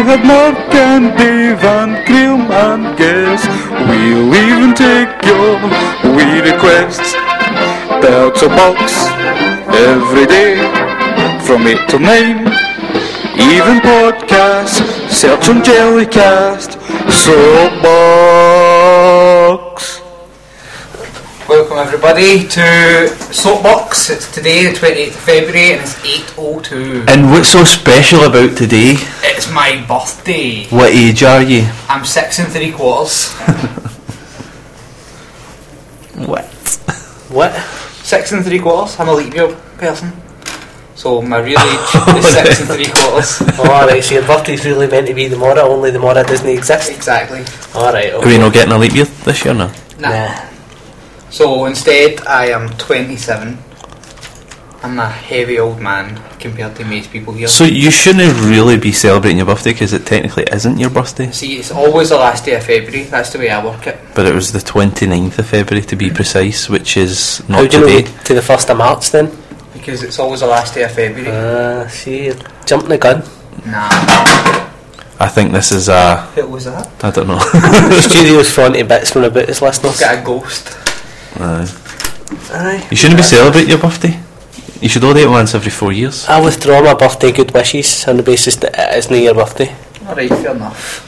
We have and Dave and Graham and Guess. We'll even take your wee requests. Belts a box every day from 8 to 9. Even podcasts, search on Jellycast, So Soapbox. Everybody to Soapbox. It's today, the 28th of February, and it's 8.02. And what's so special about today? It's my birthday. What age are you? I'm six and three quarters. What? what? Six and three quarters. I'm a leap year person. So my real age is six and three quarters. Alright, so your birthday's really meant to be tomorrow, only tomorrow doesn't exist. Exactly. Alright, Are we not getting a leap year this year now? Nah. Nah. So instead, I am 27. I'm a heavy old man compared to most people here. So you shouldn't really be celebrating your birthday because it technically isn't your birthday. See, it's always the last day of February. That's the way I work it. But it was the 29th of February to be precise, which is How not do you today. know to the 1st of March then? Because it's always the last day of February. Uh, see, you're jumping the gun. Nah. I think this is a. Who was that? I don't know. the studio's falling to bits from about his listeners. Look at a ghost. Aye. Aye. you shouldn't be celebrating your birthday. You should only do it once every four years. I withdraw my birthday good wishes on the basis that it isn't your birthday. Alright, fair enough.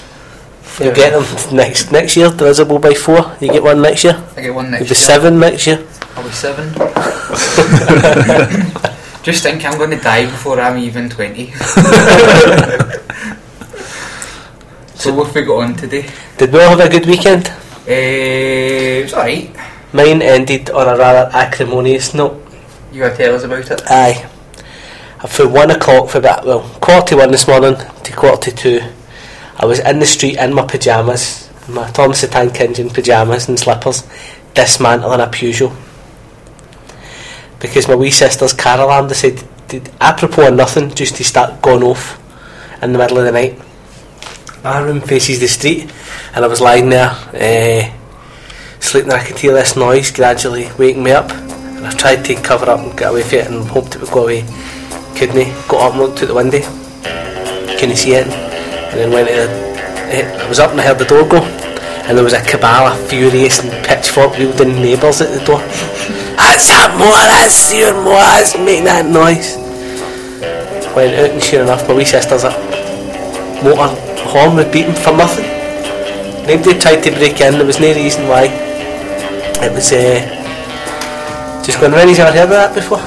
You'll get them next next year, divisible by four. You get one next year. I get one next You'll be year. seven next year. I'll be seven. Just think I'm going to die before I'm even 20. so what have we got on today? Did we all have a good weekend? Uh, it was alright. Mine ended on a rather acrimonious note. You gotta tell us about it. Aye. For one o'clock for about well, quarter to one this morning to quarter to two, I was in the street in my pyjamas, my Thomas the Tank Engine pyjamas and slippers, dismantling a Peugeot. Because my wee sister's car alarm decided, did, apropos of nothing, just to start going off in the middle of the night. My room faces the street, and I was lying there, uh, sleeping. I could hear this noise gradually waking me up, and I tried to cover up and get away from it, and hoped it would go away. Couldn't. Got up and looked out the window, couldn't see it, and then went to the. I was up and I heard the door go, and there was a cabal of furious and pitchfork wielding neighbours at the door. That's that more, that's your more, that's making that noise. Went out and sure enough, my wee sister's up motor horn was beaten for nothing. Nobody tried to break in, there was no reason why. It was uh, just going around. He's ever heard of that before?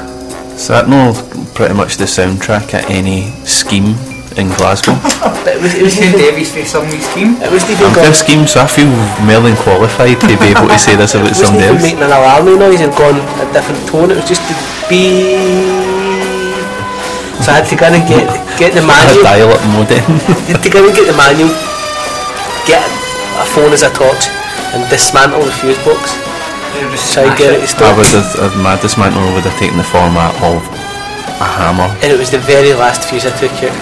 So that no pretty much the soundtrack at any scheme in Glasgow? But it was, it was Ken Davies for some wee scheme. it was even I'm for scheme, so I feel more than qualified to be able to say this about It wasn't somebody even else. making an alarming noise and gone a different tone. It was just the beep. So I had to go in and get get the A manual. dial-up modem. You had to go in and get the manual, get a phone as a torch, and dismantle the fuse box. They were just Try and get it to I would have, uh, my dismantle would have taken the format of a hammer. and it was the very last fuse I took out.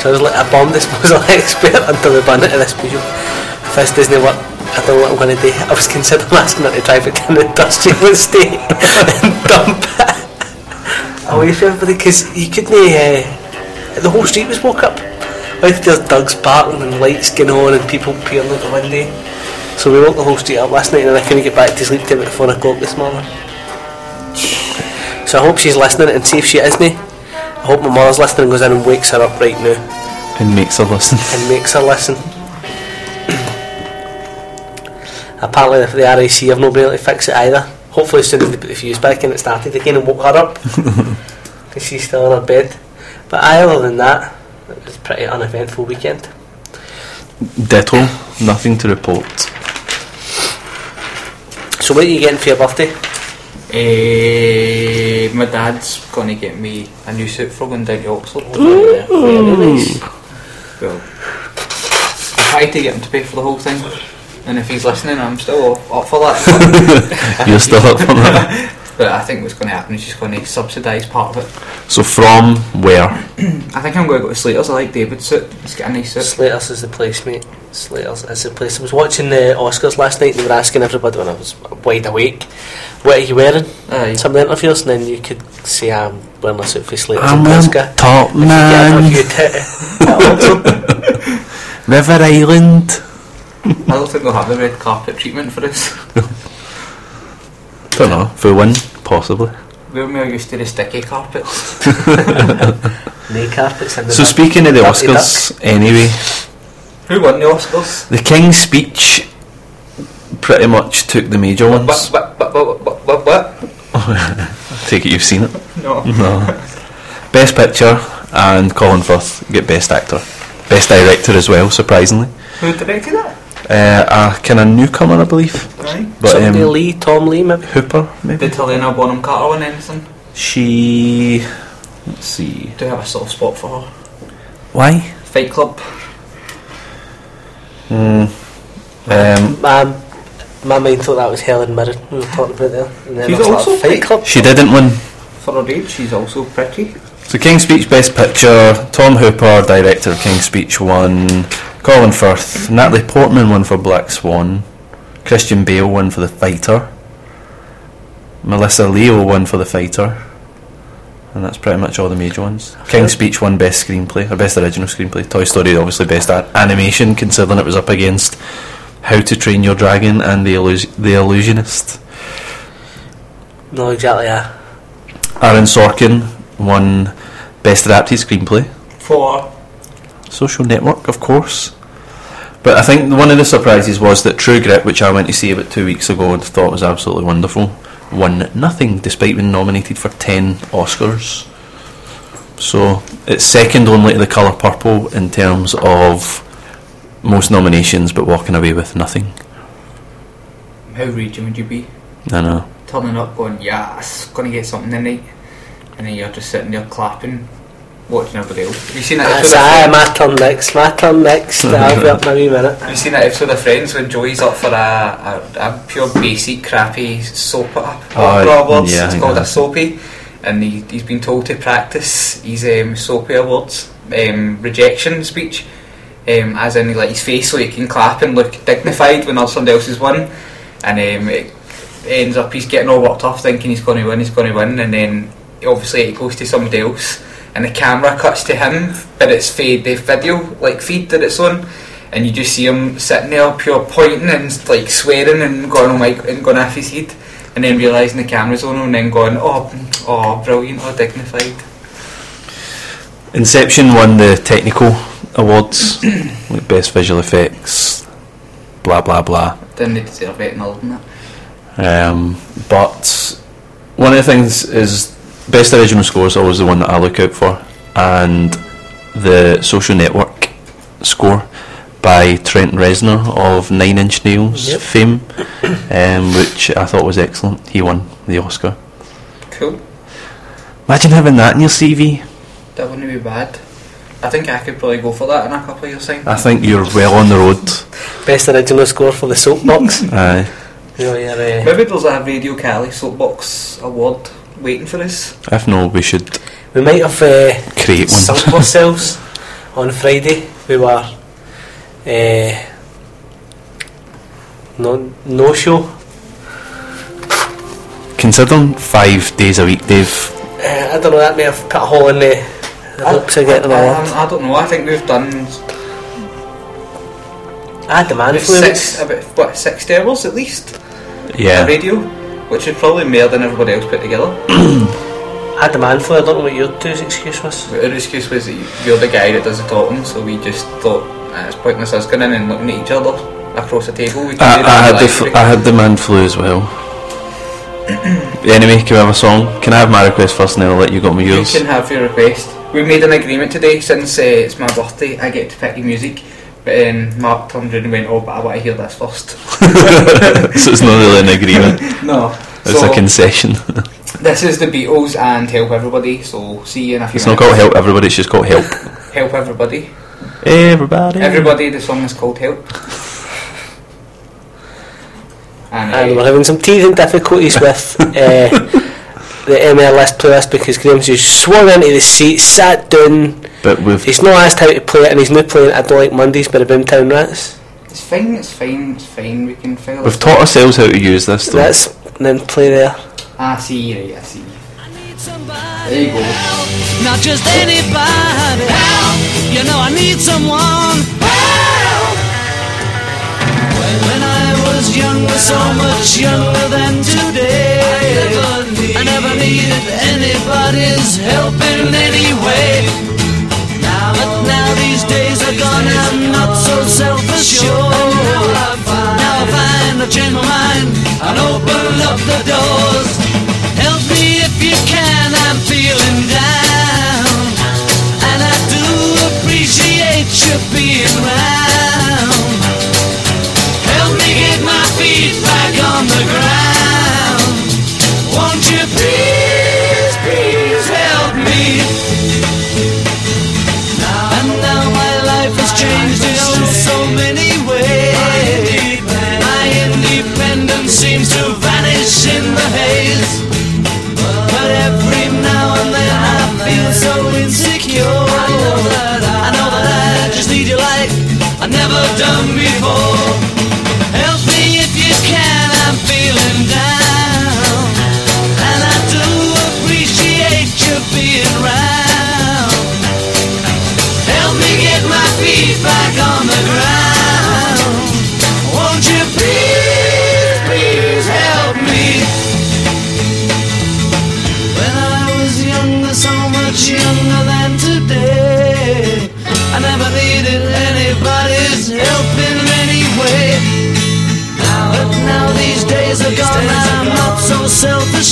So I was like a bomb disposal expert until we burned it to this Peugeot. If this doesn't work, I don't know what I'm going to do. I was considering asking her to drive it to the industrial estate and dump it away from everybody because you couldn't. Uh, the whole street was woke up. Like there's dogs barking and lights going on and people peering out the window. So we woke the whole street up last night and I couldn't get back to sleep till about four o'clock this morning. So I hope she's listening and see if she isn't. I hope my mother's listening and goes in and wakes her up right now And makes her listen. and makes her listen. Apparently, the, the RAC have not been able to fix it either. Hopefully, as soon as they put the fuse back in, it started again and woke her up because she's still in her bed. But aye, other than that, it was a pretty uneventful weekend. Ditto. Nothing to report. So, what are you getting for your birthday? Eh, my dad's gonna get me a new suit for going down to Oxford. Very nice. Well, I tried to get him to pay for the whole thing, and if he's listening, I'm still up, up for that. You're still up for that. but I think what's going to happen is she's going to subsidise part of it. So from where? I think I'm going to go to Slater's. I like David's suit. He's got a nice suit. Slater's is the place, mate. Slater's is the place. I was watching the Oscars last night they were asking everybody when I was wide awake, what are you wearing? Aye. Some of the interviews, and then you could say I'm wearing a suit for Slater's I'm and top If you get man. a review to- River Island. I don't think they'll have the red carpet treatment for this. I don't know. For we win, possibly. We're more used to the sticky carpets. Knee carpets in the So duck- speaking of the dirty Oscars, anyway, Who won the Oscars? the King's Speech pretty much took the major What, ones. what, what, what, what, what, what? Take it you've seen it. No. No. Best Picture and Colin Firth get Best Actor. Best Director as well, surprisingly. Who directed that? Uh, a kind of newcomer, I believe. Right. But Somebody um, Lee, Tom Lee, maybe. Hooper, maybe. Did Helena Bonham Carter win anything? She. Let's see. Do have a soft spot for her. Why? Fight Club. Mm. Um, My, my mind thought that was Helen Mirren we were talking about there. And then She's I was like, also Fight pretty. Club. she didn't win. For her age, she's also pretty. So King's Speech Best Picture, Tom Hooper, director of King's Speech, won. Colin Firth, Natalie Portman won for Black Swan. Christian Bale won for The Fighter. Melissa Leo won for The Fighter. And that's pretty much all the major ones. King's Speech won Best Screenplay, or Best Original Screenplay. Toy Story, obviously, Best a- Animation, considering it was up against How to Train Your Dragon and The, Illus- the Illusionist. No, exactly, yeah. Aaron Sorkin won Best Adapted Screenplay. For Social Network, of course. But I think one of the surprises was that True Grit, which I went to see about two weeks ago and thought was absolutely wonderful, won nothing despite being nominated for 10 Oscars. So it's second only to The Colour Purple in terms of most nominations but walking away with nothing. how raging would you be? I know. Turning up going, yes, gonna get something tonight. And then you're just sitting there clapping, watching everybody else. Have you seen that episode? aye, my turn next. My turn next. I'll be up in a wee minute. Have you seen that episode of Friends when Joey's up for a, a, a pure basic crappy soap opera Oh, awards? yeah, it's called a soapy, and he, he's been told to practice his um, soapy awards um, rejection speech, um, as in like his face so he can clap and look dignified when somebody else has won, and um, it ends up he's getting all worked up thinking he's going to win, he's going to win, and then obviously it goes to somebody else. And the camera cuts to him, but it's fade the video like feed that it's on, and you just see him sitting there, pure pointing and like swearing and going oh my and going off his head, and then realising the camera's on him, and then going oh oh brilliant, oh dignified. Inception won the technical awards, like best visual effects, blah blah blah. Didn't they deserve it and all that? Um, but one of the things is best original score is always the one that I look out for, and the Social Network score by Trent Reznor of Nine Inch Nails Yep. fame, um, which I thought was excellent. He won the Oscar. Cool. Imagine having that in your CV. That wouldn't be bad. I think I could probably go for that in a couple of years' time. I think you're well on the road. Best original score for the soapbox. Aye. you know, you're, uh, Maybe there's a Radio Cali soapbox award waiting for us. if no, we should we might have uh, create one. sunk ourselves on Friday. We were uh, no no show. Considering five days a week, Dave. Uh, I don't know. That may have put a hole in the, the hopes of getting an I. I, I don't know. I think we've done I demand the man about six, about what sixty hours at least Yeah. of radio, which is probably more than everybody else put together. I had the man flu. I don't know what your two's excuse was. Our excuse was that you're the guy that does the talking, so we just thought "Ah, it's pointless us going in and looking at each other across the table. We I, I had the library. f- I had the man flu as well. anyway, can we have a song? Can I have my request first, and then I'll let you go with yours. You yours? can have your request. We made an agreement today since uh, it's my birthday. I get to pick the music. But then Mark turned around and went, "Oh, but I want to hear this first. so it's not really an agreement; no, it's so a concession. this is the Beatles and Help Everybody. So see you in a few it's not called help everybody; it's just called help. Help Everybody. Everybody. Everybody. The song is called Help. And, And uh, we're having some teething difficulties with uh, the MLS playlist because Graham's just swung into the seat, sat down. But we've He's not asked how to play it, and he's not playing I Don't Like Mondays by the Boomtown Rats. it's fine. It's fine. It's fine. We can file. we've this. taught ourselves how to use this. Though. That's and then play there. I see. Right. I see. Somebody There you go. help, not just anybody help. You know I need someone help. When, when I was younger, so much younger than today, I never, needed anybody's help in any way. But now these days are gone, I'm not so self-assured. Now I find, I changed my mind and open up the doors. Help me if you can, I'm feeling down. And I do appreciate you being round.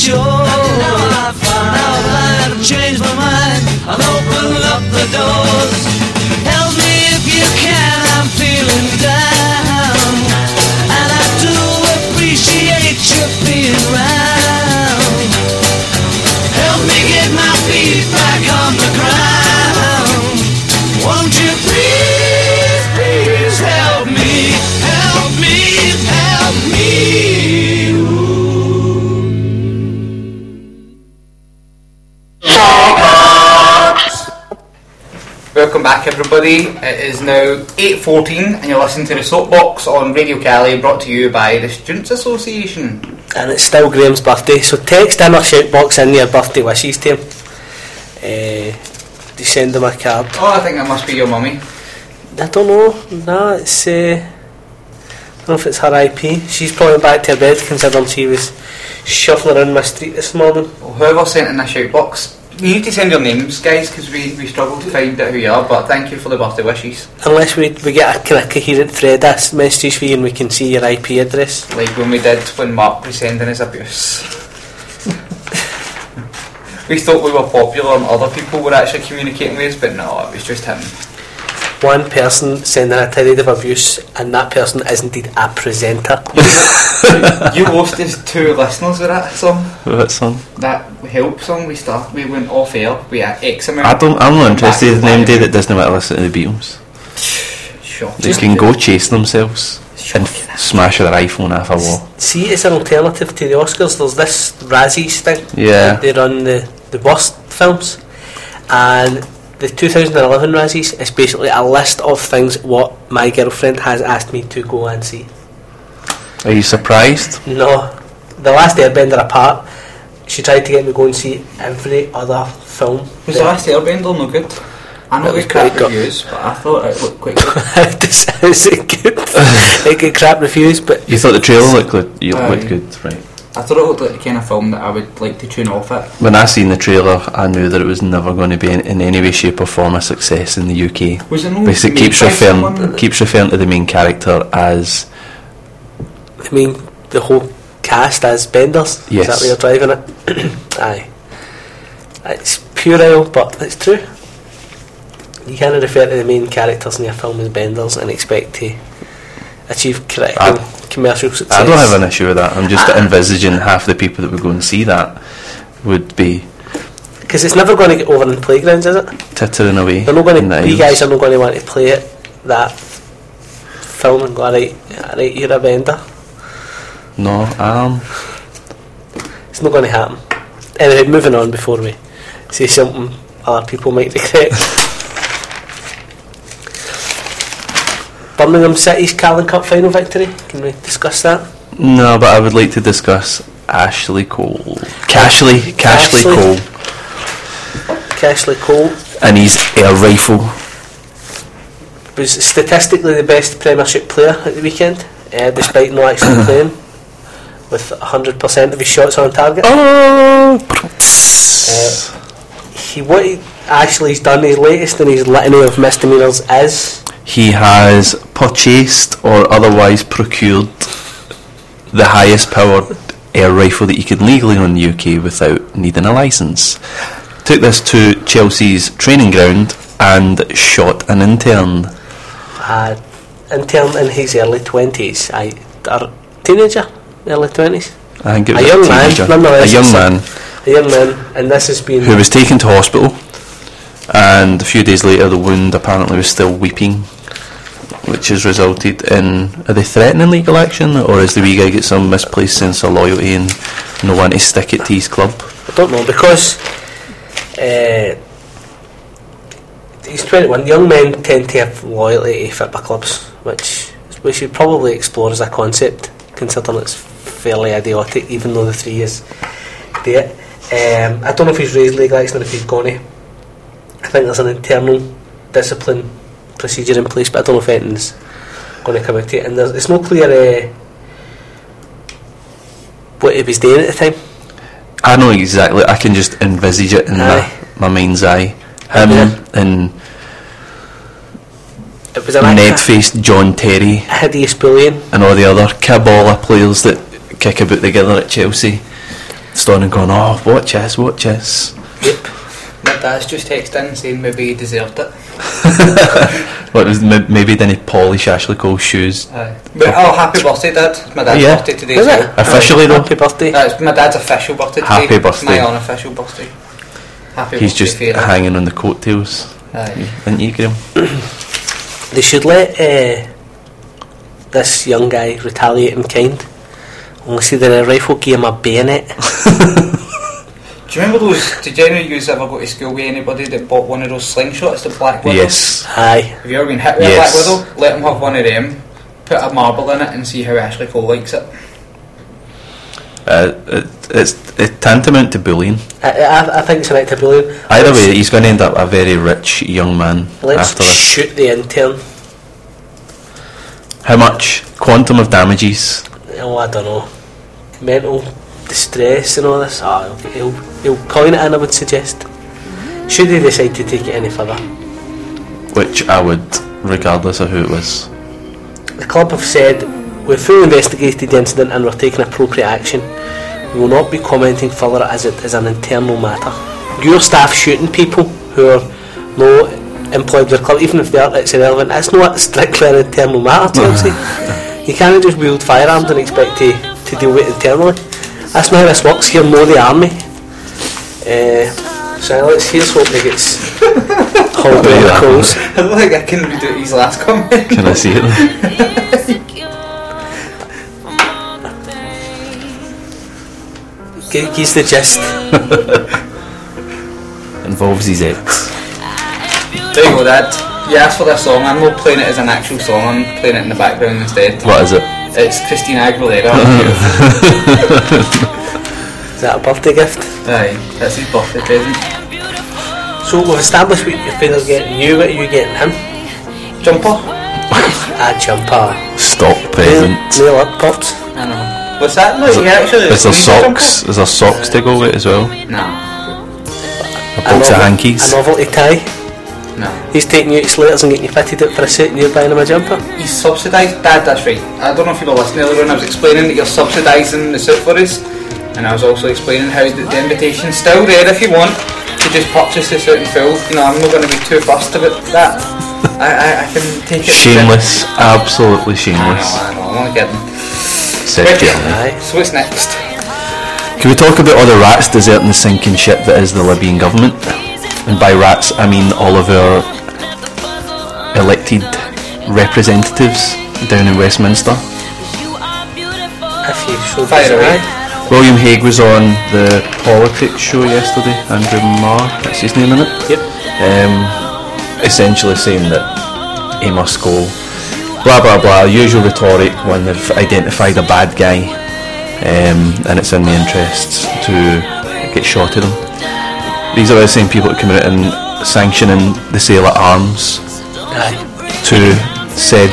Self-assured. Back, everybody. It is now 8.14 and you're listening to The Soapbox on Radio Cali, brought to you by the Students Association. And it's still Graham's birthday, so text him or shoutbox in your birthday wishes to him. Uh, just send him a card. Oh, I think that must be your mummy. I don't know. No, it's. Uh, I don't know if it's her IP. She's probably back to her bed considering she was shuffling around my street this morning. Well, whoever sent in a shout box, you need to send your names, guys, because we, we struggle to find out who you are, but thank you for the birthday wishes. Unless we, we get a kind of coherent thread as messages for you and we can see your IP address. Like when we did when Mark was sending his abuse. we thought we were popular and other people were actually communicating with us, but no, it was just him. One person sending a tirade of abuse and that person is indeed a presenter. you lost us two listeners with that song. What song? That help song we start we went off air. We had X amount. I don't. I'm not interested in them Back- day that doesn't want to listen to the Beatles. Shocking. They can go chase themselves and Shocking. smash their iPhone off a wall. See, it's an alternative to the Oscars. There's this Razzies thing. Yeah. They run the, the worst films. And the 2011 Razzies is basically a list of things what my girlfriend has asked me to go and see. Are you surprised? No. The last Airbender apart, she tried to get me to go and see every other film. Was the last Airbender no good? I know It it was was crap quite good. reviews, but I thought it looked quite good. Is it good? it get crap reviews, but You thought the trailer looked good. You Aye. looked good, right? I thought it looked like the kind of film that I would like to tune off at. When I seen the trailer, I knew that it was never going to be in, in any way, shape, or form a success in the UK. Was it no Basically, made keeps referring keeps referring to the main character as I mean, the whole cast as Benders. Is that where you're driving it? Aye. It's puerile, but it's true. You can't refer to the main characters in your film as Benders and expect to achieve critical I- commercial success. I don't have an issue with that. I'm just ah. envisaging half the people that would go and see that would be Because it's never going to get over in the playgrounds, is it? tittering away. They're not going to. You guys are not going to want to play it that film and go right, right, you're a bender. No, um, It's not going to happen. Anyway, moving on before we say something other people might regret. Birmingham City's Carling Cup final victory. Can we discuss that? no, but I would like to discuss Ashley Cole, Cashley, Cashley Cashley. Cole, Cashley Cole and he's a rifle. was statistically the best Premiership player at the weekend, uh, despite not actually playing, with 100% of his shots on target. Oh, He what he actually has done his latest in his litany of misdemeanours is he has purchased or otherwise procured the highest powered air rifle that you can legally own in the UK without needing a license. Took this to Chelsea's training ground and shot an intern. uh, intern in his early 20s. I, teenager, early 20s. I think it was A young man, teenager. a young man A young man, and this has been who was taken to hospital, and a few days later the wound apparently was still weeping, which has resulted in are they threatening legal action, or is the wee guy get some misplaced sense of loyalty and no one to stick it to his club? I don't know because uh, he's 21. Young men tend to have loyalty to football clubs, which we should probably explore as a concept, considering it's fairly idiotic, even though the three is there. Um, I don't know if he's raised legal action or if he's gone to. I think there's an internal discipline procedure in place, but I don't know if anything's going to come out of it. And there's, it's not clear uh, what he was doing at the time. I know exactly. I can just envisage it in my, my mind's eye. Him Yeah. and It was an Ned-faced John Terry hideous bullying. and all the other cabal of players that kick about together at Chelsea, standing and going, "Oh, watch this, watch this." Yep. My dad's just texted in saying maybe he deserved it. What was maybe then he polish Ashley Cole's shoes? Aye. But, oh, happy birthday, Dad. It's my dad's Yeah. birthday today Is it? well. Officially though, Happy birthday. That's my dad's official birthday today. Happy It's birthday. my unofficial birthday. Happy he's birthday, just Fairy. hanging on the coattails. Aye. Isn't he, Graham? They should let uh, this young guy retaliate in kind. Only see that a rifle gave him a bayonet. Do you remember those? Did any of you ever go to school with anybody that bought one of those slingshots, the Black Widow? Yes. Aye. Have you ever been hit with Yes. a Black Widow? Let them have one of them. Put a marble in it and see how Ashley Cole likes it. Uh, it, it's, it's tantamount to bullying. I, I, I think it's an act of bullying. Either Let's- way, he's going to end up a very rich young man Let's after this. shoot the intern. How much? Quantum of damages? Oh, I don't know. Mental distress and all this. Oh, he'll, he'll coin it in, I would suggest. Should he decide to take it any further. Which I would, regardless of who it was. The club have said we've fully investigated the incident and we're taking appropriate action. We will not be commenting further as it is an internal matter. Your staff shooting people who are no employed with the club, even if they are, it's irrelevant. It's not strictly an internal matter, Chelsea. you can't just wield firearms and expect to, to deal with internally. That's not how this works here, nor the army. Uh, so let's here's hoping he gets hauled over the coals. I don't think I can redo his last comment. Can I see it? He's the gist. Involves his ex. There you go, Dad. You asked for this song. I'm not playing it as an actual song. I'm playing it in the background instead. What is it? It's Christina Aguilera. Is that a birthday gift? Aye, that's his birthday present. So we've established what your father's getting you, what are you getting him? Jumper. A jumper. Stock Nail, present. nail up pops. I know. What's that? No, he actually. Is there a jumper. socks? Is there socks to go with as well? No, A box of novel- hankies. A novelty tie. No. He's taking you to Slater's and getting you fitted up for a suit and you're buying him a jumper. He's subsidised. Dad, that's right. I don't know if you were listening earlier when I was explaining that you're subsidising the suit for us. And I was also explaining how the, the invitation's still there if you want to just purchase this out in full. You know, I'm not going to be too fussed about that. I, I, I can take it. Shameless, absolutely shameless. I know, shameless. I know, I'm only kidding. Said Jeremy. Aye. So what's next? Can we talk about all the rats deserting the sinking ship that is the Libyan government? And by rats, I mean all of our elected representatives down in Westminster. If you so Fire away. William Hague was on the politics show yesterday. Andrew Marr, that's his name in it. Yep. Um, essentially saying that he must go. Blah blah blah. Usual rhetoric when they've identified a bad guy, um, and it's in the interests to get shot at him. These are the same people that come out and sanctioning the sale of arms Aye. to said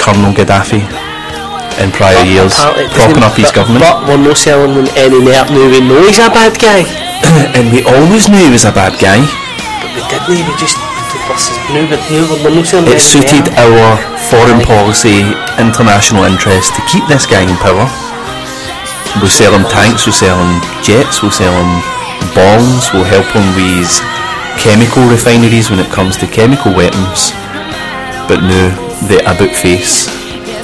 Colonel Gaddafi in prior years, propping up his but, government. But we're not selling them any net now we know he's a bad guy. and we always knew he was a bad guy. But we didn't, we just this is new we're not selling It suited our foreign policy, international interest to keep this guy in power. We'll sell him tanks, we'll sell him jets, we'll sell him bombs, we'll help him with chemical refineries when it comes to chemical weapons. But no, the about face.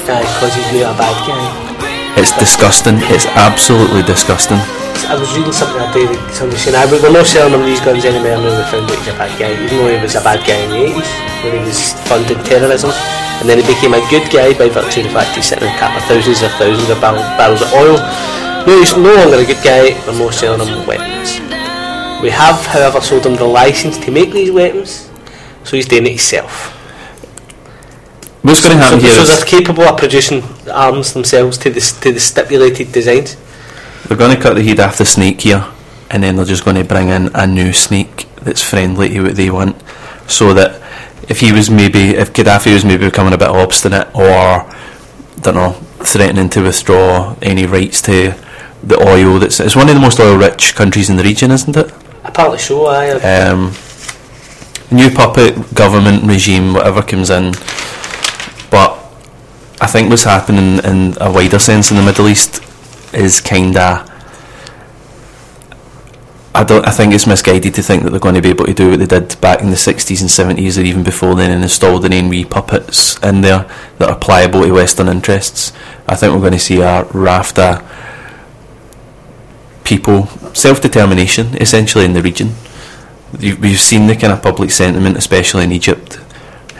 Because he's not a bad guy. It's disgusting. It's absolutely disgusting. I was reading something that day that somebody saying, "Ah, we're not selling him these guns anymore now we found out he's a bad guy, even though he was a bad guy in the 80s when he was funding terrorism. And then he became a good guy by virtue of the fact he's sitting on of thousands of thousands of barrels of oil. No, he's no longer a good guy, we're not selling him weapons. We have, however, sold him the license to make these weapons, so he's doing it himself. What's going to So, happen here so they're capable of producing arms themselves to the, to the stipulated designs. they're going to cut the head off the snake here, and then they're just going to bring in a new snake that's friendly to what they want, so that if he was maybe, if Gaddafi was maybe becoming a bit obstinate or, don't know, threatening to withdraw any rights to the oil, that's it's one of the most oil-rich countries in the region, isn't it? Apparently so, aye. Um, new puppet government regime, whatever comes in. But I think what's happening in a wider sense in the Middle East is kinda. I don't. I think it's misguided to think that they're going to be able to do what they did back in the sixties and seventies, or even before then, and install the name wee puppets in there that are pliable to Western interests. I think we're going to see a raft of people self determination, essentially in the region. We've seen the kind of public sentiment, especially in Egypt,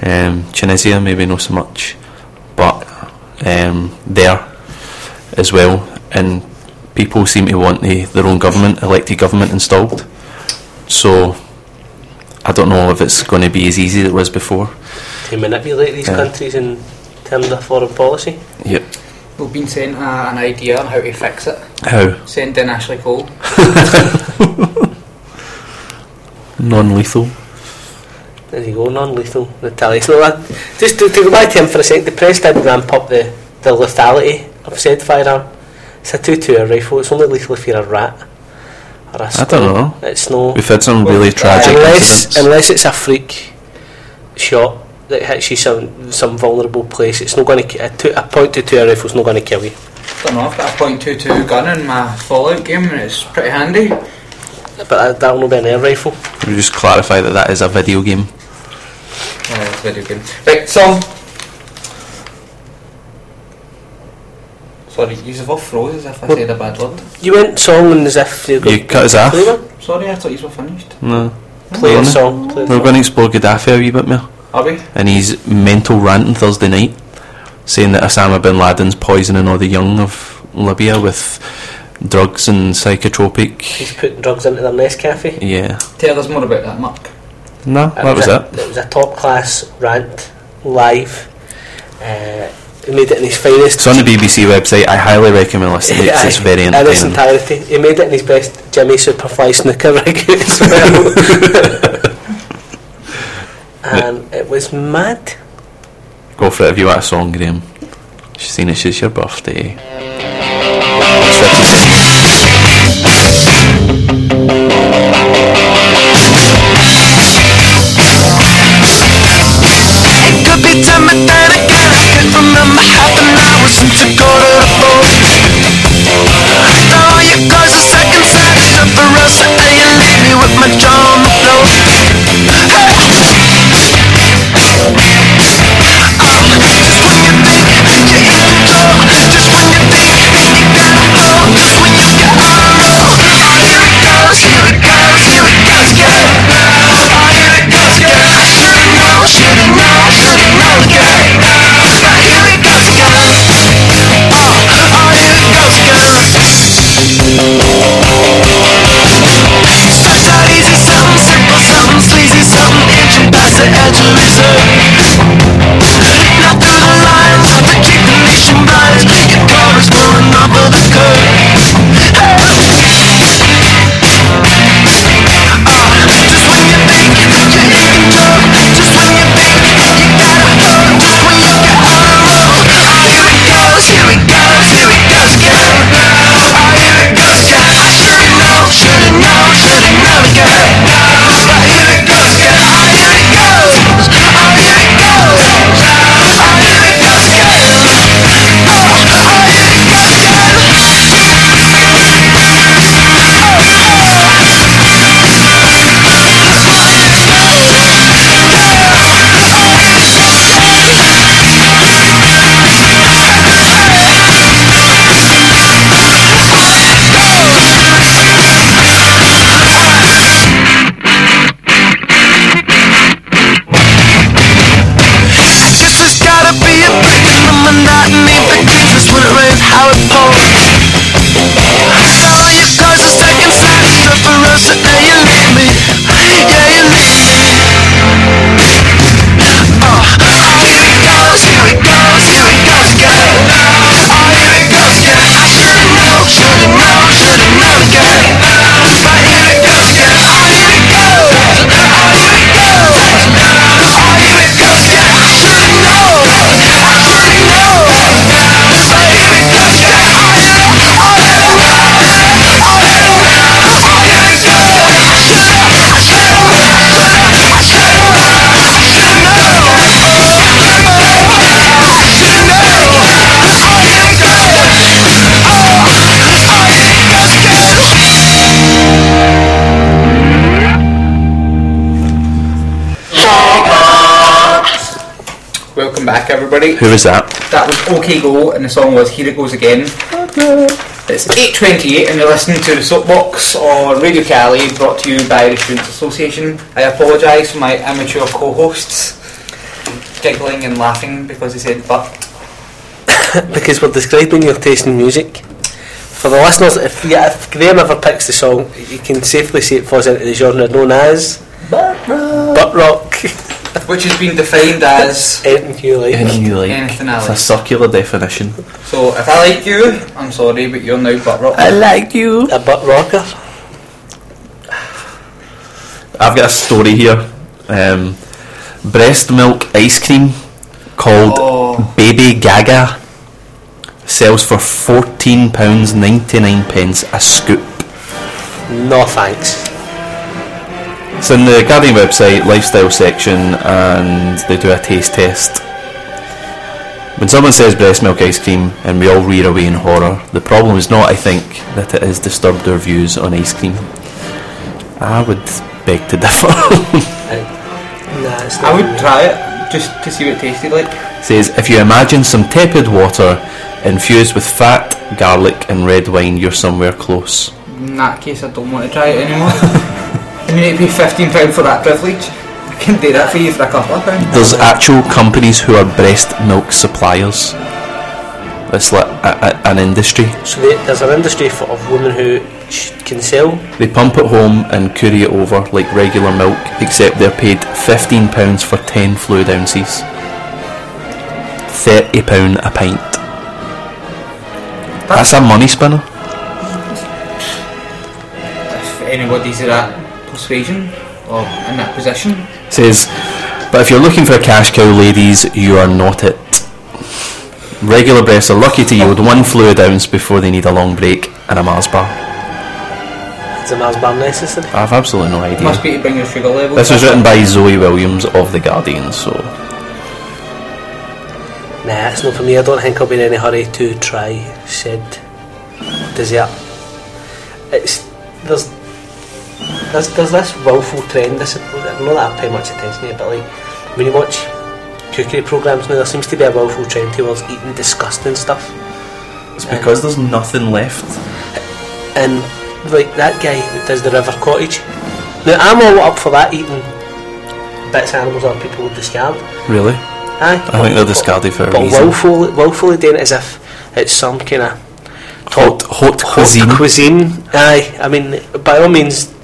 um, Tunisia, maybe not so much, but um, there as well. And people seem to want the, their own government, elected government, installed. So I don't know if it's going to be as easy as it was before. to manipulate these Yeah. countries in terms of foreign policy. Yep. We've been sent a, an idea on how to fix it. How Send in Ashley Cole. non-lethal. There you go, non-lethal retaliation. So that- just to, to go back to him for a second, the press did ramp up the, the lethality of said firearm. It's a 2-2 rifle, it's only lethal if you're a rat. Or a I don't know. It's no... We've had some really tragic unless, incidents. unless it's a freak shot that hits you some some vulnerable place, it's not going to... A, two, a point to two rifle's not going to kill you. I Don't know, I've got a .22 gun in my Fallout game and it's pretty handy. But that, that'll not be an air rifle. We just clarify that that is a video game. Uh, it's a video game. Right, song. Sorry, you have all froze as if I What? said a bad word. You went song and as if you're You cut us off. Sorry, I thought you were finished. No. Play a song. Play We're song. going to explore Gaddafi a wee bit more. Are? And he's mental ranting Thursday night, saying that Osama bin Laden's poisoning all the young of Libya with drugs and psychotropic. He's putting drugs into their Nescafe. Yeah. Tell us more about that, Mark. No, that was a, it. It was a top class rant, live. Uh, he made it in his finest. It's on the BBC website. I highly recommend listening. It's, it's very in its entertaining. entirety. He made it in his best Jimmy Superfly snooker rig as well. and it was mad. Go for it if you want a song, Graham. She's seen it's just your birthday. 6.56. monotony Begins when it rains, how it pours all your cars are second side Except for us, Who was that? That was OK Go, and the song was Here It Goes Again. It's 8.28 and you're listening to The Soapbox on Radio Cali, brought to you by the Students Association. I apologise for my amateur co-hosts giggling and laughing because they said but. because we're describing your taste in music. For the listeners, if, yeah, if Graham ever picks the song, you can safely say it falls into the genre known as butt rock. Which has been defined as Anything you like. Anything you like. anything I It's a like. circular definition. So if I like you, I'm sorry, but you're now butt rock. like you. A butt rocker. I've got a story here. Um, breast milk ice cream called Oh. Baby Gaga sells for fourteen pounds ninety nine pence a scoop. No thanks. It's in the Guardian website lifestyle section, and they do a taste test. When someone says breast milk ice cream, and we all rear away in horror, the problem is not, I think, that it has disturbed our views on ice cream. I would beg to differ. Nah, it's I would try it just to see what it tasted like. says if you imagine some tepid water infused with fat, garlic, and red wine, you're somewhere close. In that case, I don't want to try it anymore. I mean, it'd be fifteen pound for that privilege. I can do that for you for a couple of pounds. There's actual companies who are breast milk suppliers. It's like a, a, an industry. So they, there's an industry for, of women who sh- can sell. They pump it home and courier it over like regular milk, except they're paid £15 for 10 fluid ounces. £30 a pint. That's a money spinner. If anybody's of that persuasion or in that position, Says, but if you're looking for a cash cow, ladies, you are not it. Regular breaths are lucky to yield one fluid ounce before they need a long break and a Mars bar. Is a Mars bar necessary? I've absolutely no idea. Must be to bring your sugar levels. This was written by Zoe Williams of The Guardian, so Nah, it's not for me. I don't think I'll be in any hurry to try said dessert. It's there's there's there's this willful trend. I know that I pay much attention to it, but like when you watch cookery programs now, there seems to be a willful trend towards eating disgusting stuff. it's because there's nothing left. And like that guy that does the River Cottage. Now I'm all up for that eating bits of animals that people would discard. Really? Aye, I think they're discarded for a but reason. willfully, willfully doing it as if it's some kind of Haute, haute cuisine. cuisine. Aye, I mean, by all means,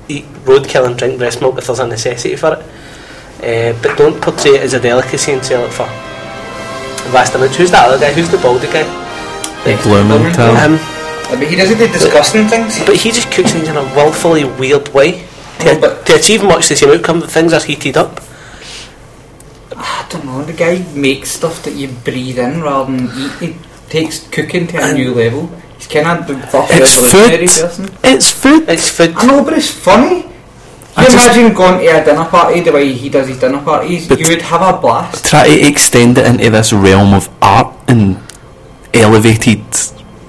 eat roadkill and drink breast milk if there's a necessity for it. Uh, but don't portray it as a delicacy and sell it for vast amounts. Who's that other guy? Who's the baldy guy? Blumenthal. Um, I mean, he doesn't do disgusting things. but he just cooks things in a willfully weird way to, No, but- to achieve much the same outcome. That things are heated up. I don't know. The guy makes stuff that you breathe in rather than eat. He takes cooking to a new level. He's kind of the first It's revolutionary food. person. It's food. It's food. I know, but it's funny. I You just- imagine going to a dinner party the way he does his dinner parties. You would have a blast. Try to extend it into this realm of art and elevated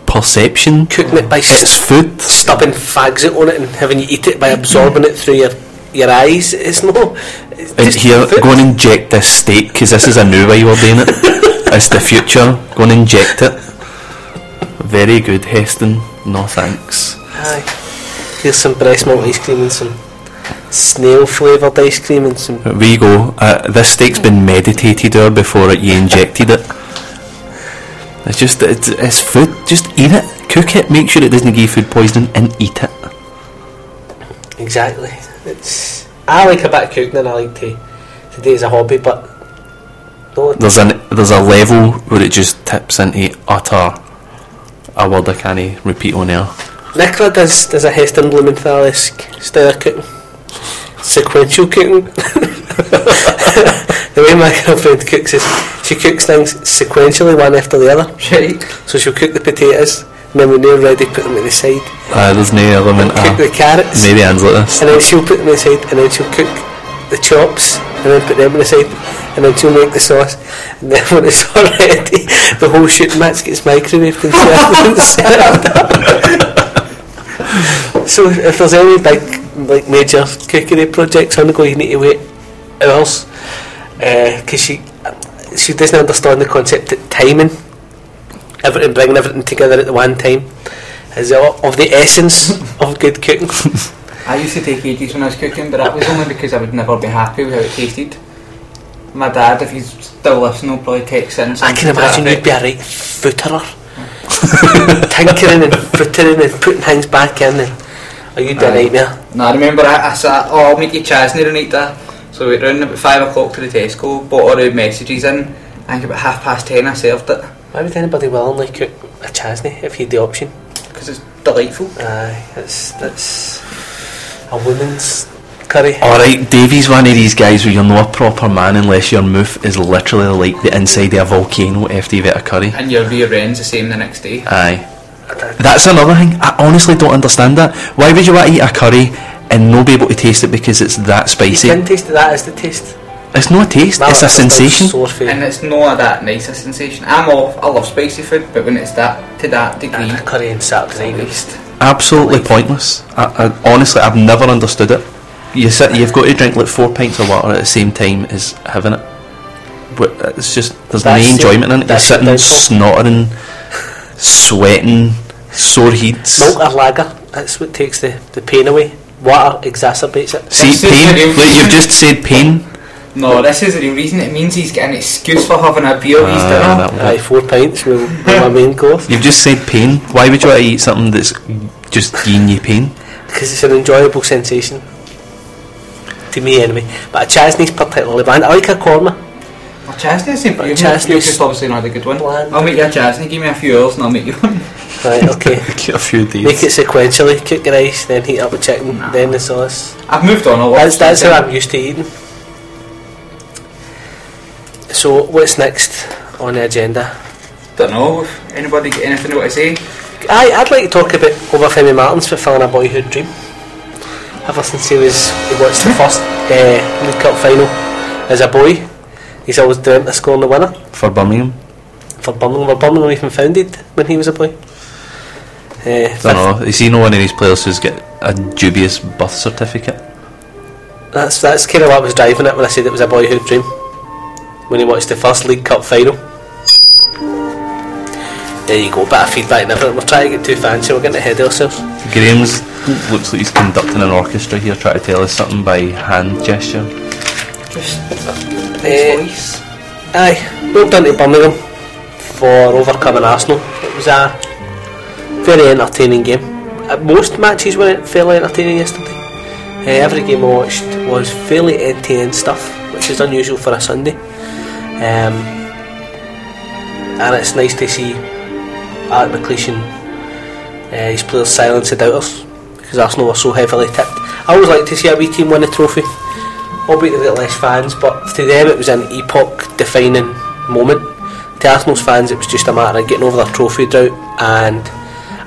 perception. Cooking it by It's s- food. stubbing fags out on it and having you eat it by absorbing it through your your eyes. It's no. It's And here, food. go and inject this steak because this is a new way we're doing it. it's the future. Go and inject it. Very good, Heston. No thanks. Aye. Here's some breast milk ice cream and some snail flavoured ice cream and some. There we go. Uh, this steak's been meditated over before it, you injected it. It's just it's, it's food. Just eat it, cook it, make sure it doesn't give you food poisoning, and eat it. Exactly. It's. I like a bit of cooking and I like to, to do as a hobby, but. No, There's an there's a level where it just tips into utter a word I can't repeat on air. Nicola does, does a Heston Blumenthal-esque style of cooking. Sequential cooking. the way my girlfriend cooks is she cooks things sequentially one after the other. Right. So she'll cook the potatoes and then when they're ready put them to the side. Uh, there's no element cook of the carrots maybe ends like this. and then she'll put them aside and then she'll cook the chops and then put them on the side, and then she'll make the sauce and then when it's all ready the whole shooting match gets microwaved and served so if there's any big like major cookery projects on the go you need to wait hours uh, because she she doesn't understand the concept of timing everything bringing everything together at the one time is of of the essence of good cooking I used to take ages when I was cooking, but that was only because I would never be happy with how it tasted. My dad, if he's still listening, will probably text in. I can imagine you'd be a right footerer. Tinkering and footering and putting things back in and oh you'd be a nightmare. No, I remember I, I sat, oh, I'll make you chasney tonight there. So we went round about 5 o'clock to the Tesco, bought all the messages in, I think about half past 10 I served it, Why would anybody willingly cook a chasney if you had the option? because it's delightful. Aye, that's that's a woman's curry. Alright, Davey's one of these guys where you're not a proper man unless your mouth is literally like the inside of a volcano after you've ate a curry. And your rear end's the same the next day. Aye. That's another thing. I honestly don't understand that. Why would you want to eat a curry and not be able to taste it because it's that You spicy? can taste it, that is the taste. It's not a taste, Well, it's a sensation. Sore for you. And it's not that nice a sensation. I'm off, I love spicy food, but when it's that, to that degree, And curry and Saturday night. waste. Absolutely pointless. I, I, honestly, I've never understood it. You sit, you've got to drink like four pints of water at the same time as having it. But it's just there's no That's the- enjoyment in it. You're that's the sitting downfall. Snottering, sweating, sore heats. Milk or lager, that's what takes the, the pain away. Water exacerbates it. See, This pain. Like you've just said, pain. No, this is the real reason. It means he's getting an excuse for having a beer at his Ah, dinner. Aye, four pints will be my main course. You've just said pain. Why would you want to eat something that's just giving you pain? because it's an enjoyable sensation to me anyway. But a chasney's particularly bland. I like a korma. Well, Chasney's simple. But You've Chasney's just obviously not a good one. bland. I'll make you a Chasney. Give me a few hours and I'll make you one. Right, okay. Get a few days. Make it sequentially. Cook your rice, then heat up the chicken, Nah. then the sauce. I've moved on a lot. That's that's how. I'm used to eating. So what's next on the agenda? Don't know. If anybody got anything want to say? I, I'd like to talk about Obafemi Martins fulfilling a boyhood dream. Ever since he was he watched the first uh, League Cup final as a boy, he's always dreamt of scoring the winner For Birmingham. for Birmingham. Were Birmingham even founded when he was a boy? Uh, Don't know. Is he not one of these players who's got a dubious birth certificate? That's that's kind of what I was driving at when I said it was a boyhood dream. When he watched the first League Cup final. There you go, bit of feedback and everything. We're trying to get too fancy, we're getting ahead of ourselves. Graham's looks like he's conducting an orchestra here, trying to tell us something by hand gesture. Just Eh, voice. Aye, went down to Birmingham for overcoming Arsenal. It was a very entertaining game. Uh, most matches were fairly entertaining yesterday. Uh, every game I watched was fairly end-to-end stuff, which is unusual for a Sunday. Um, and it's nice to see Art McLeish and uh, his players silence the doubters because Arsenal were so heavily tipped. I always like to see a wee team win a trophy albeit they've got less fans, but to them it was an epoch-defining moment. To Arsenal's fans, it was just a matter of getting over their trophy drought and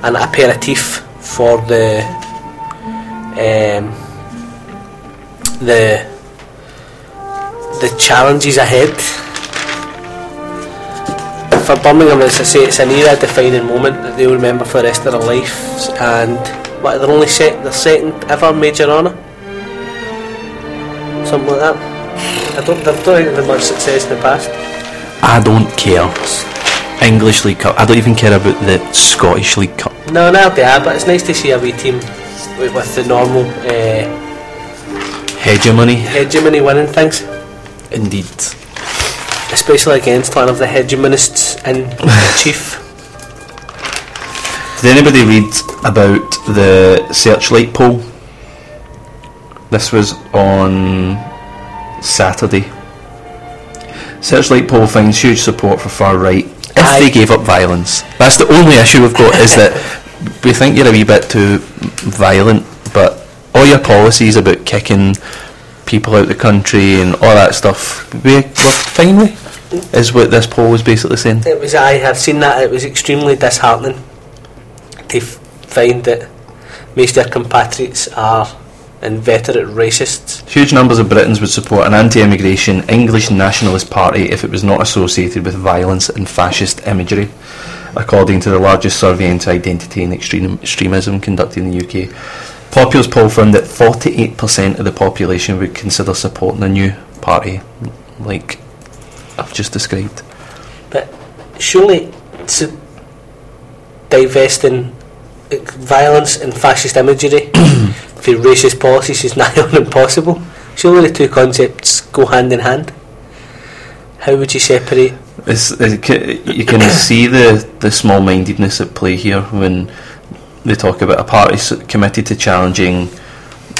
an aperitif for the um, the the challenges ahead. For Birmingham, as I say, it's an era-defining moment that they'll remember for the rest of their lives. And what they're only set their second ever major honour something like that. I don't, I don't think had much success in the past. I don't care. English League Cup. I don't even care about the Scottish League Cup. No, no, they are, but it's nice to see a wee team with, with the normal uh, Hegemony, hegemony winning things, indeed. especially against one of the hegemonists in chief. Did anybody read about the Searchlight poll? This was on Saturday. Searchlight poll finds huge support for far right if Aye. they gave up violence. That's the only issue we've got is that we think you're a wee bit too violent, but all your policies about kicking people out of the country and all that stuff, we, we're fine with, is what this poll was basically saying. It was, I have seen that, it was extremely disheartening to f- find that most of their compatriots are inveterate racists. Huge numbers of Britons would support an anti-immigration English nationalist party if it was not associated with violence and fascist imagery, according to the largest survey into identity and extreme, extremism conducted in the UK. Populus poll found that 48% of the population would consider supporting a new party, like I've just described. But surely to divest in uh, violence and fascist imagery for racist policies is nigh on impossible. Surely the two concepts go hand in hand. How would you separate? It's, it, you can see the, the small-mindedness at play here when they talk about a party committed to challenging,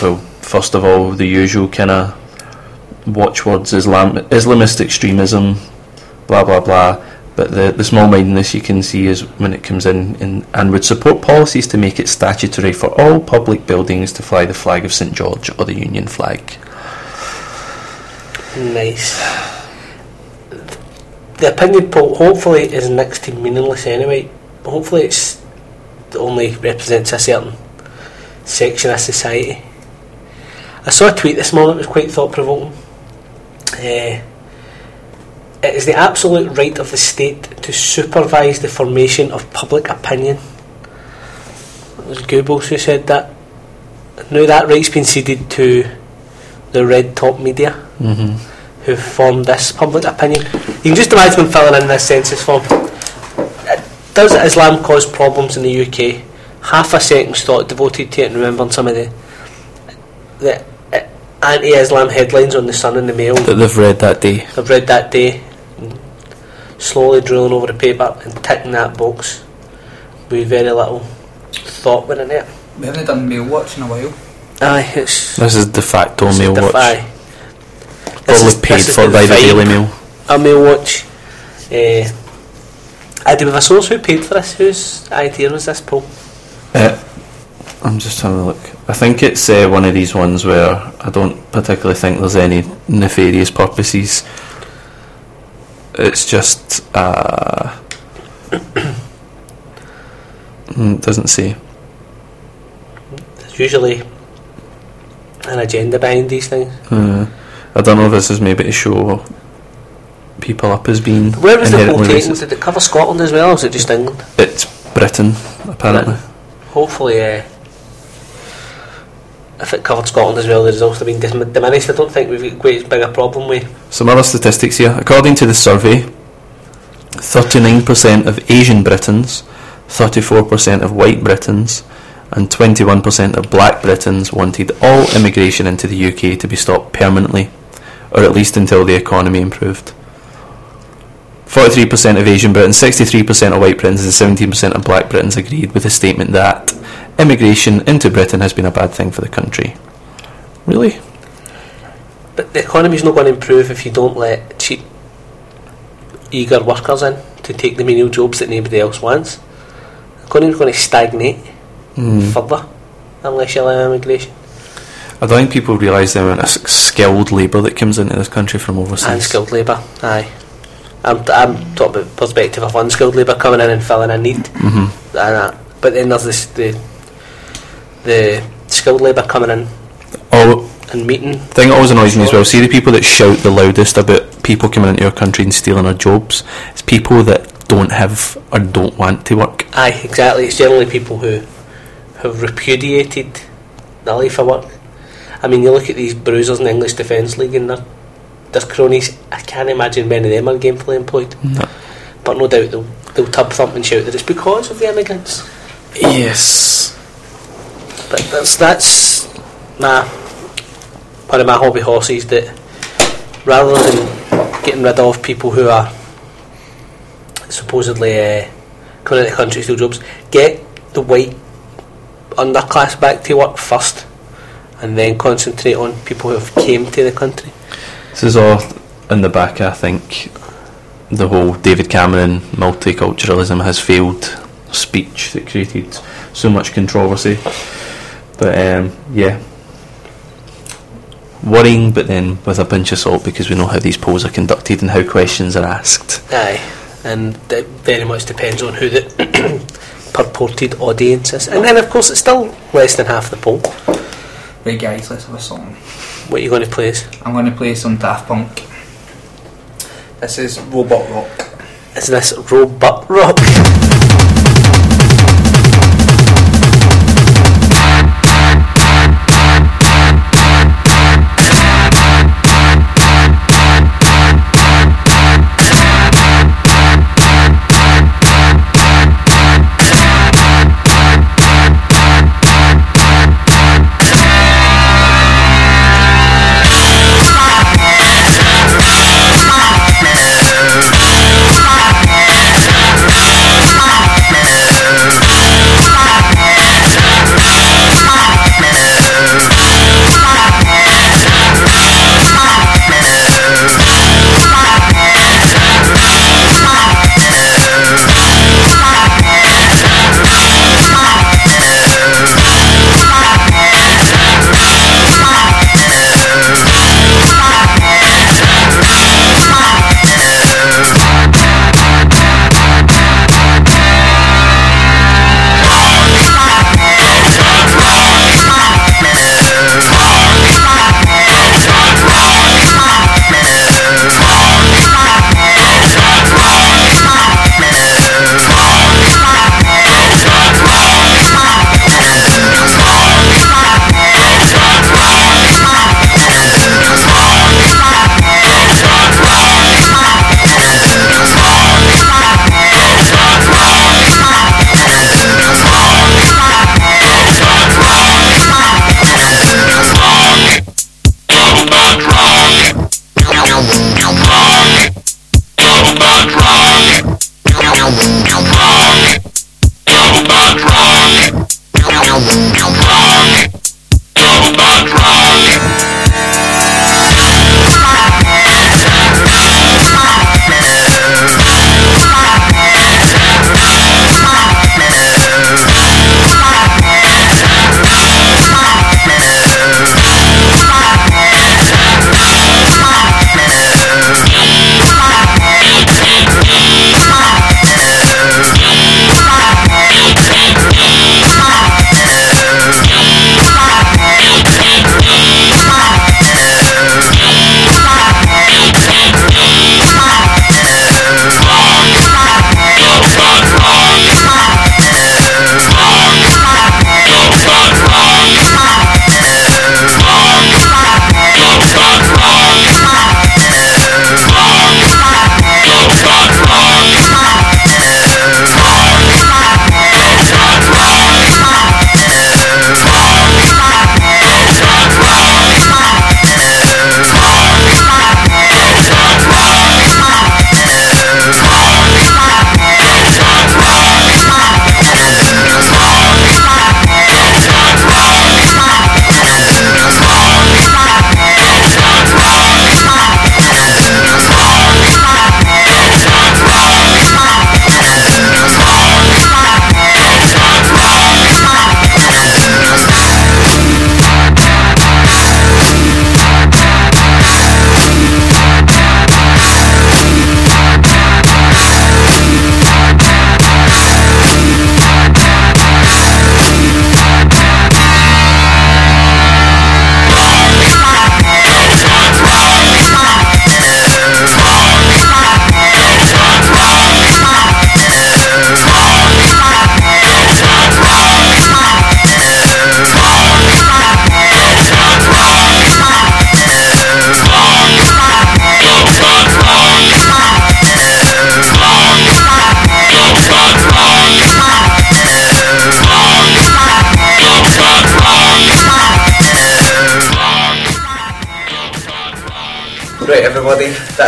well, first of all, the usual kind of watchwords, Islam, Islamist extremism, blah blah blah. But the, the small-mindedness you can see is when it comes in, in and would support policies to make it statutory for all public buildings to fly the flag of St George or the Union flag. Nice. The opinion poll hopefully is next to meaningless anyway. Hopefully it's only represents a certain section of society. I saw a tweet this morning that was quite thought provoking. Uh, it is the absolute right of the state to supervise the formation of public opinion. It was Goebbels who said that. Now that right's been ceded to the red top media Mm-hmm. who formed this public opinion. You can just imagine them filling in this census form. Does Islam cause problems in the UK? Half a second's thought devoted to it and remembering some of the, the uh, anti-Islam headlines on the Sun and the Mail That they've read that day. I've read that day. And Slowly drilling over the paper and ticking that box with very little thought within it. We haven't done mail watch in a while. Aye, it's This is de facto it's mail the watch. fi- This Probably is- paid for by the. Daily Mail. a mail watch. Uh, I do have a source who paid for this. Whose idea was this, Paul? Uh, I'm just having a look. I think it's uh, one of these ones where I don't particularly think there's any nefarious purposes it's just uh, mm, doesn't say. There's usually an agenda behind these things. Hmm. I don't know if this is maybe to show people up as being. Where was the poll? Did it cover Scotland as well, or was it just England? It's Britain, apparently. Britain. Hopefully, uh, if it covered Scotland as well, the results have been dim- diminished. I don't think we've got quite as big a problem with. Some other statistics here. According to the survey, 39% of Asian Britons, 34% of white Britons, and 21% of black Britons wanted all immigration into the UK to be stopped permanently, or at least until the economy improved. 43% of Asian Britons, 63% of white Britons, and 17% of black Britons agreed with the statement that immigration into Britain has been a bad thing for the country. Really? But the economy's not going to improve if you don't let cheap, eager workers in to take the menial jobs that nobody else wants. The economy's going to stagnate Mm. further unless you allow immigration. I don't think people realise the amount of skilled labour that comes into this country from overseas. Unskilled labour, aye. I'm, I'm talking about the perspective of unskilled labour coming in and filling a need. hmm And, uh, but then there's this, the the skilled labour coming in Oh, and meeting. thing that always annoys me as well. See the people that shout the loudest about people coming into our country and stealing our jobs. It's people that don't have or don't want to work. Aye, exactly. It's generally people who have repudiated the life of work. I mean, you look at these bruisers in the English Defence League and their, their cronies. I can't imagine many of them are gainfully employed. No. But no doubt they'll, they'll tub thump and shout that it's because of the immigrants. Yes. But that's that's nah, one of my hobby horses that rather than getting rid of people who are supposedly uh, coming into the country to steal jobs, get the white underclass back to work first, and then concentrate on people who have came to the country. This is all in the back. I think the whole David Cameron multiculturalism has failed speech that created so much controversy. But um, yeah, worrying, but then with a pinch of salt because we know how these polls are conducted and how questions are asked. Aye, and it very much depends on who the purported audience is, and then of course it's still less than half the poll. Right, guys, let's have a song. What are you going to play? us? I'm going to play some Daft Punk. This is Robot Rock. Is this robot rock?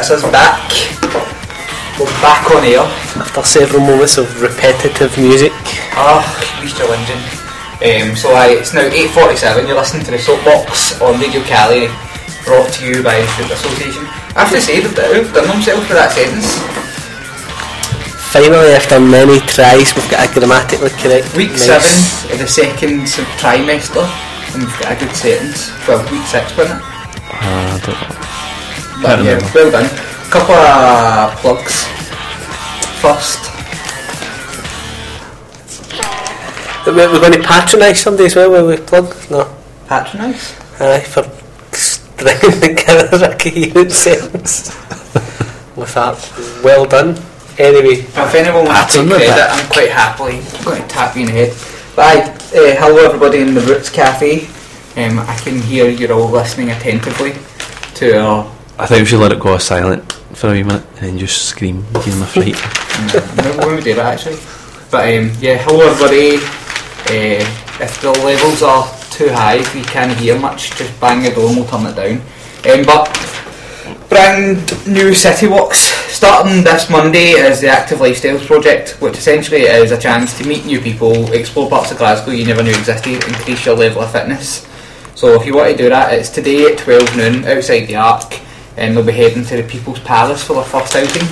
That's us back. We're back on air. After several moments of repetitive music, Ah, used to whinging. Um, so I, it's now 8.47, you're listening to the Soapbox on Radio Cali, brought to you by the Student Association. I have to say, they've they've done themselves for that sentence. finally after many tries, we've got a grammatically correct. Week nice- 7 of the second sub- trimester, and we've got a good sentence. Well, week 6, wasn't it? Uh, I don't know. But yeah, remember. well done. Couple of plugs. First, We're we're going to patronise somebody as well when we plug. No, patronise. aye, for stringing together a coherent sentence. With that, well done. Anyway, If anyone wants to take credit, back. I'm quite happily going to tap you in the head. Bye. Uh, hello everybody in the Roots Cafe. Um, I can hear you're all listening attentively to our... I think we should let it go silent for a wee minute and then just scream, give them a fright. we do that actually. But um, yeah, hello everybody. Uh, if the levels are too high, if you can't hear much, just bang the door and we'll turn it down. Um, but brand new City Walks starting this Monday is the Active Lifestyles Project, which essentially is a chance to meet new people, explore parts of Glasgow you never knew existed, increase your level of fitness. So if you want to do that, it's today at 12 noon outside the Arc, and they'll be heading to the People's Palace for their first outing.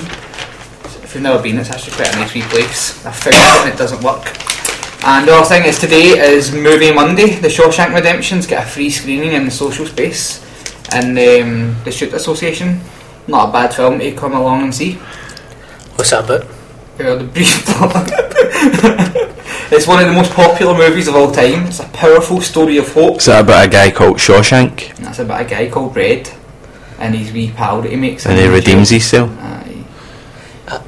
If you've never been, it's actually quite a nice wee place. I've found it and it doesn't work. And the other thing is today is Movie Monday. The Shawshank Redemption's got a free screening in the social space and um, the Shoot Association. Not a bad film to come along and see. what's that about? The brief plot. it's one of the most popular movies of all time. It's a powerful story of hope. Is that about a guy called Shawshank And that's about a guy called Red and he's wee pal that he makes. and he redeems jail. himself? Aye.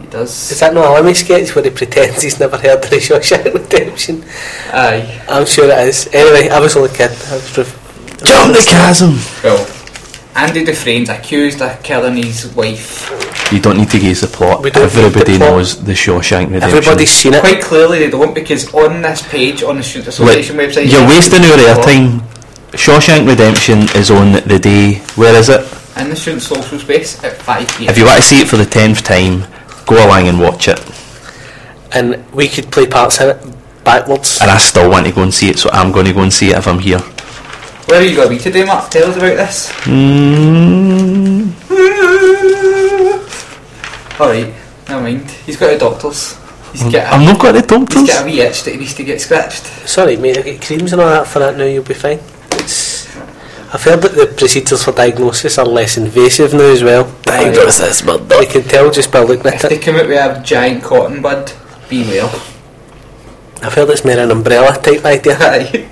He does. Is that not a Limmy sketch where he pretends he's never heard of the Shawshank Redemption? Aye. I'm sure it is. Anyway, I was only kidding. I was ref- Jump the chasm! Well, Andy Dufresne's accused of killing his wife. You don't need to gaze the plot. We don't Everybody the plot. knows the Shawshank Redemption. Everybody's seen it. Quite clearly they don't because on this page on the Student Like, Association website you're wasting your Plot. airtime. Shawshank Redemption is on the day. Where is it? In the student social space at 5pm. If you want to see it for the tenth time, go along and watch it. And we could play parts in it backwards. And I still want to go and see it, so I'm going to go and see it if I'm here. Where are you going to be today, Mark? Tell us about this. Mm, Alright, never mind. He's got a doctor's. He's got I'm a, not got the he's doctors. got a wee itch that he needs to get scratched. Sorry, mate, I get creams and all that for that now, you'll be fine. It's, I've heard that the procedures for diagnosis are less invasive now as well. Diagnosis, but You can tell just by looking at If at they it. come out with a giant cotton bud, beware. I've heard it's more an umbrella type idea. Aye.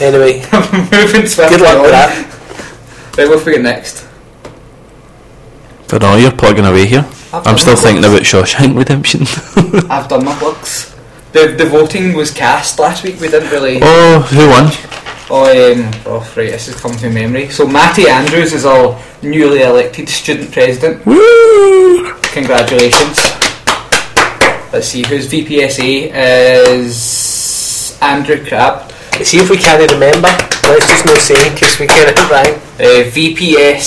Anyway, Moving swiftly good luck on. with that. Right, what have we got next? But no, you're plugging away here. I've I'm still my thinking plugs. about Shawshank Redemption. I've done my plugs. The, the voting was cast last week. We didn't really. oh, who won? Oh, um, oh, right, this has come to memory. So Matty Andrews is our newly elected student president. Woo! Congratulations. Let's see, whose VPSA is Andrew Crabb. Let's see if we can remember. Let's just not say in case we get it right. Uh, VPS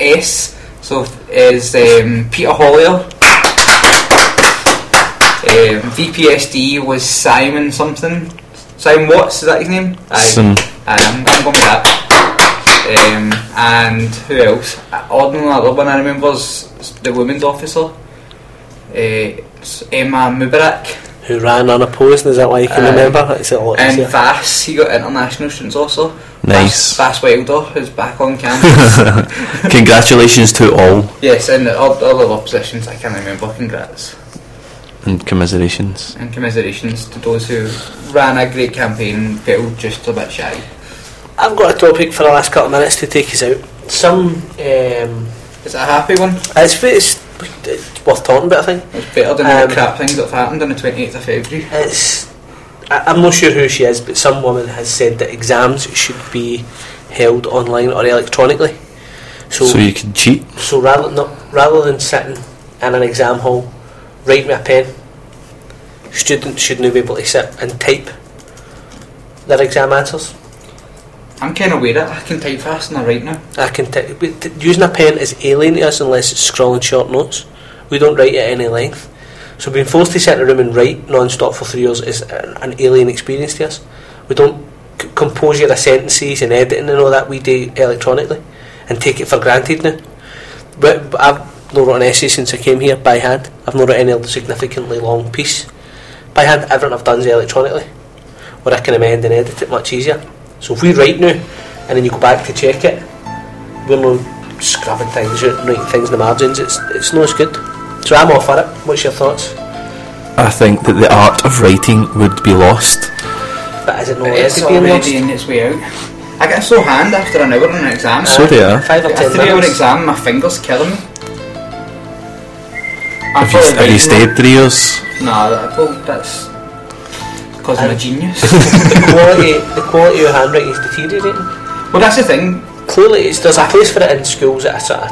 S, so is um, Peter Hollier. Um, VPSD was Simon something. Simon Watts, is that his name? Aye. Aye, I'm, I'm going with that. Um, and who else? Uh, Odd and another one I remember was the women's officer. Uh, Emma Mubarak. Who ran unopposed, is that why you can Aye. remember? It's a lot And easier. Vass, he got international students also. Nice. Vass, Vass Wilder is back on campus. Congratulations to all yes, and the all, all the other positions I can't remember. Congrats and commiserations. and commiserations to those who ran a great campaign, fell just a bit shy. I've got a topic for the last couple of minutes to take us out. Some, um, Is it a happy one? it's, it's, it's worth talking about, I think. It's better than Um, the crap things that have happened on the 28th of February. It's, I, I'm not sure who she is, but some woman has said that exams should be held online or electronically. So, So you can cheat. so rather, no, rather than sitting in an exam hall, write with a pen, students should now be able to sit and type their exam answers. I'm kind of weird I can type fast and I write now. I can t- but t- using a pen is alien to us unless it's scrawling short notes. We don't write at any length. So being forced to sit in a room and write non-stop for three years is an an alien experience to us. We don't c- compose your sentences and editing and all that we do electronically and take it for granted now. But I've not wrote an essay since I came here by hand. I've not written any significantly long piece by hand. Everything I've done is electronically, where I can amend and edit it much easier. So if we write now and then you go back to check it, we're not scrubbing things out writing things in the margins. It's it's not as good. So I'm all for it. What's your thoughts? I think that the art of writing would be lost. But is it not It's already being lost? in its way out. I get a sore hand after an hour on an exam. So do I. Five or a ten three hour exam, my fingers killing me. I'm Have you, probably have you writing- stayed three years? No, that, well, that's because I'm a genius. the quality the quality of your handwriting is deteriorating. well, that's the thing. Clearly, it's, there's a place for it in schools at a sort of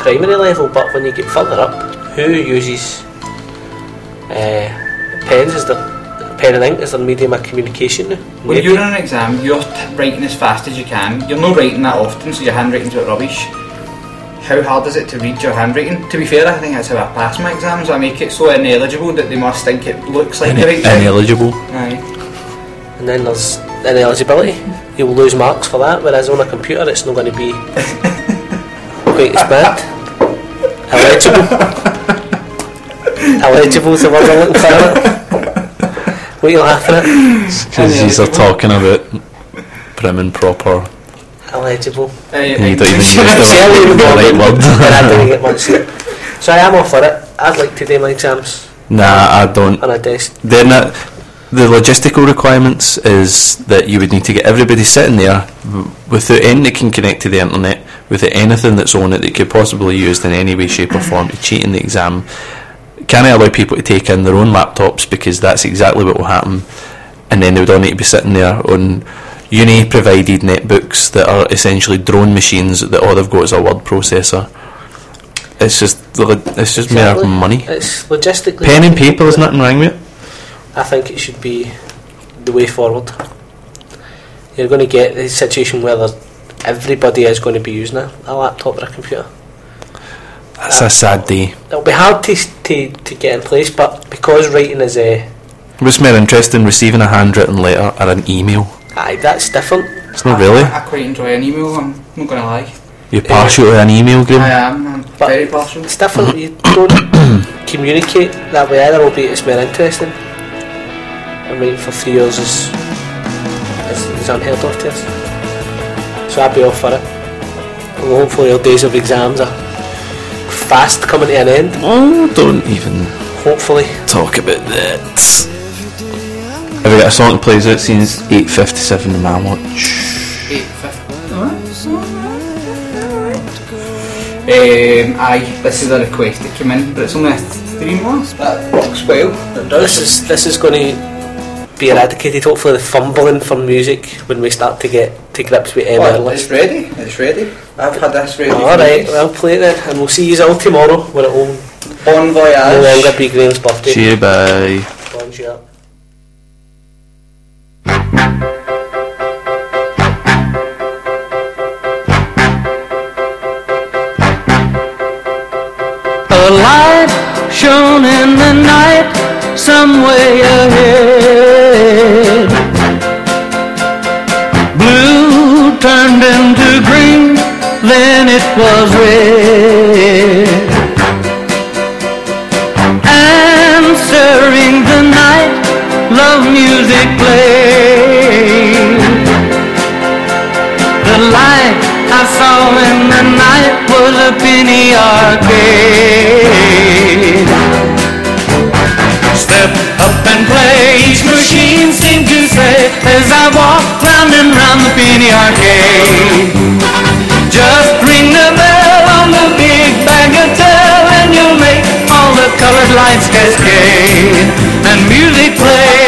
primary level, but when you get further up, who uses uh, pens as the pen and ink as their medium of communication? now? When you're on an exam, you're t- writing as fast as you can. You're not writing that often, so your handwriting's a bit rubbish. How hard is it to read your handwriting? To be fair, I think that's how I pass my exams. I make it so ineligible that they must think it looks like the right thing. Ineligible. Aye. And then there's ineligibility. You will lose marks for that, whereas on a computer it's not going to be quite as bad. Illegible. Illegible is the word I'm looking for. What are you laughing at? Because you're talking about prim and proper. Illegible. Aye, And you don't even use See, I the, the right word. and I didn't get much sleep. So I am all for it. I'd like to do my exams Nah, I don't. on a desk. Then that, the logistical requirements is that you would need to get everybody sitting there w- without anything that can connect to the internet, without anything that's on it that could possibly be used in any way, shape, or form to cheat in the exam. Can I allow people to take in their own laptops because that's exactly what will happen, and then they would all need to be sitting there on uni provided netbooks that are essentially drone machines that all they've got is a word processor. It's just it's just mere money. It's logistically. Pen and paper, there's nothing wrong with it. I think it should be the way forward. You're going to get the situation where everybody is going to be using a, a laptop or a computer. That's a sad day. It'll be hard to, to, to get in place, but because writing is uh, a. What's more interesting, receiving a handwritten letter or an email? Aye, that's different. It's not really. I, I quite enjoy an email, I'm not going to lie. You're partial to an email, game? I am, I'm But- very partial. It's different. you don't communicate that way either, albeit it's more interesting. I mean, for three years is, is, is unheard of to us. So I'd be off for it. And hopefully our days of exams are fast coming to an end. Oh, don't even Hopefully. talk about that. Have we got a song that plays out since 8.57 in my watch? Eight fifty. Um, aye, this is a request that came in, but it's only a three months. That works well. It This is this is going to be eradicated. Hopefully, the fumbling for music when we start to get to grips with M Oh, it's ready. It's ready. I've had this ready. All right, well, play it then, and we'll see you all tomorrow when it will Bon voyage. no voyage. longer be Graham's birthday. Cheer, bye. Bonjour. A light shone in the night some way ahead. Blue turned into green, then it was red. Answering the night, love music played. Light I saw in the night was a penny arcade. Step up and play, each machine seemed to say as I walked round and round the penny arcade. Just ring the bell on the big bagatelle and you'll make all the colored lights cascade and music play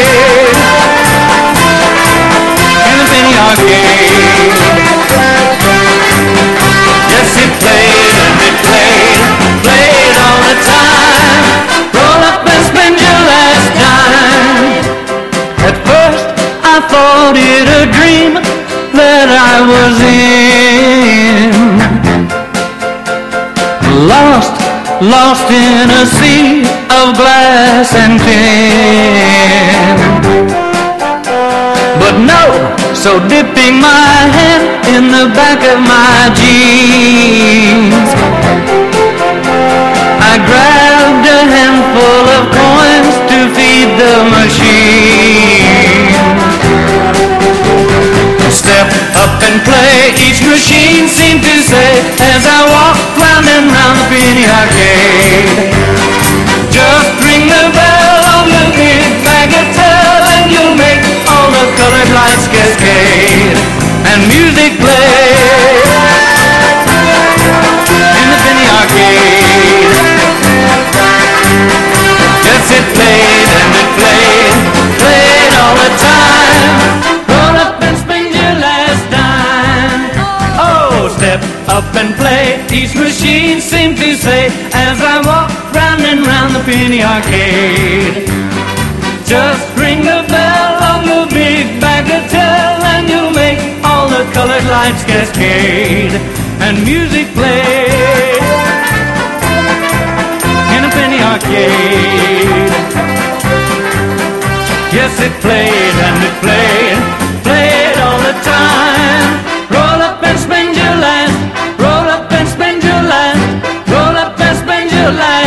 in the penny arcade. Lost in a sea of glass and tin. But no, so dipping my hand in the back of my jeans, I grabbed a handful of coins to feed the machine. Step up and play, each machine seemed to say as I walked round and round the penny arcade. Just ring the bell on the big bagatelle and you'll make all the colored lights cascade and music up and play. Each machine seemed to say as I walk round and round the penny arcade. Just ring the bell on the big bagatelle and you'll make all the colored lights cascade and music play in a penny arcade. Yes, it played and it played. your life.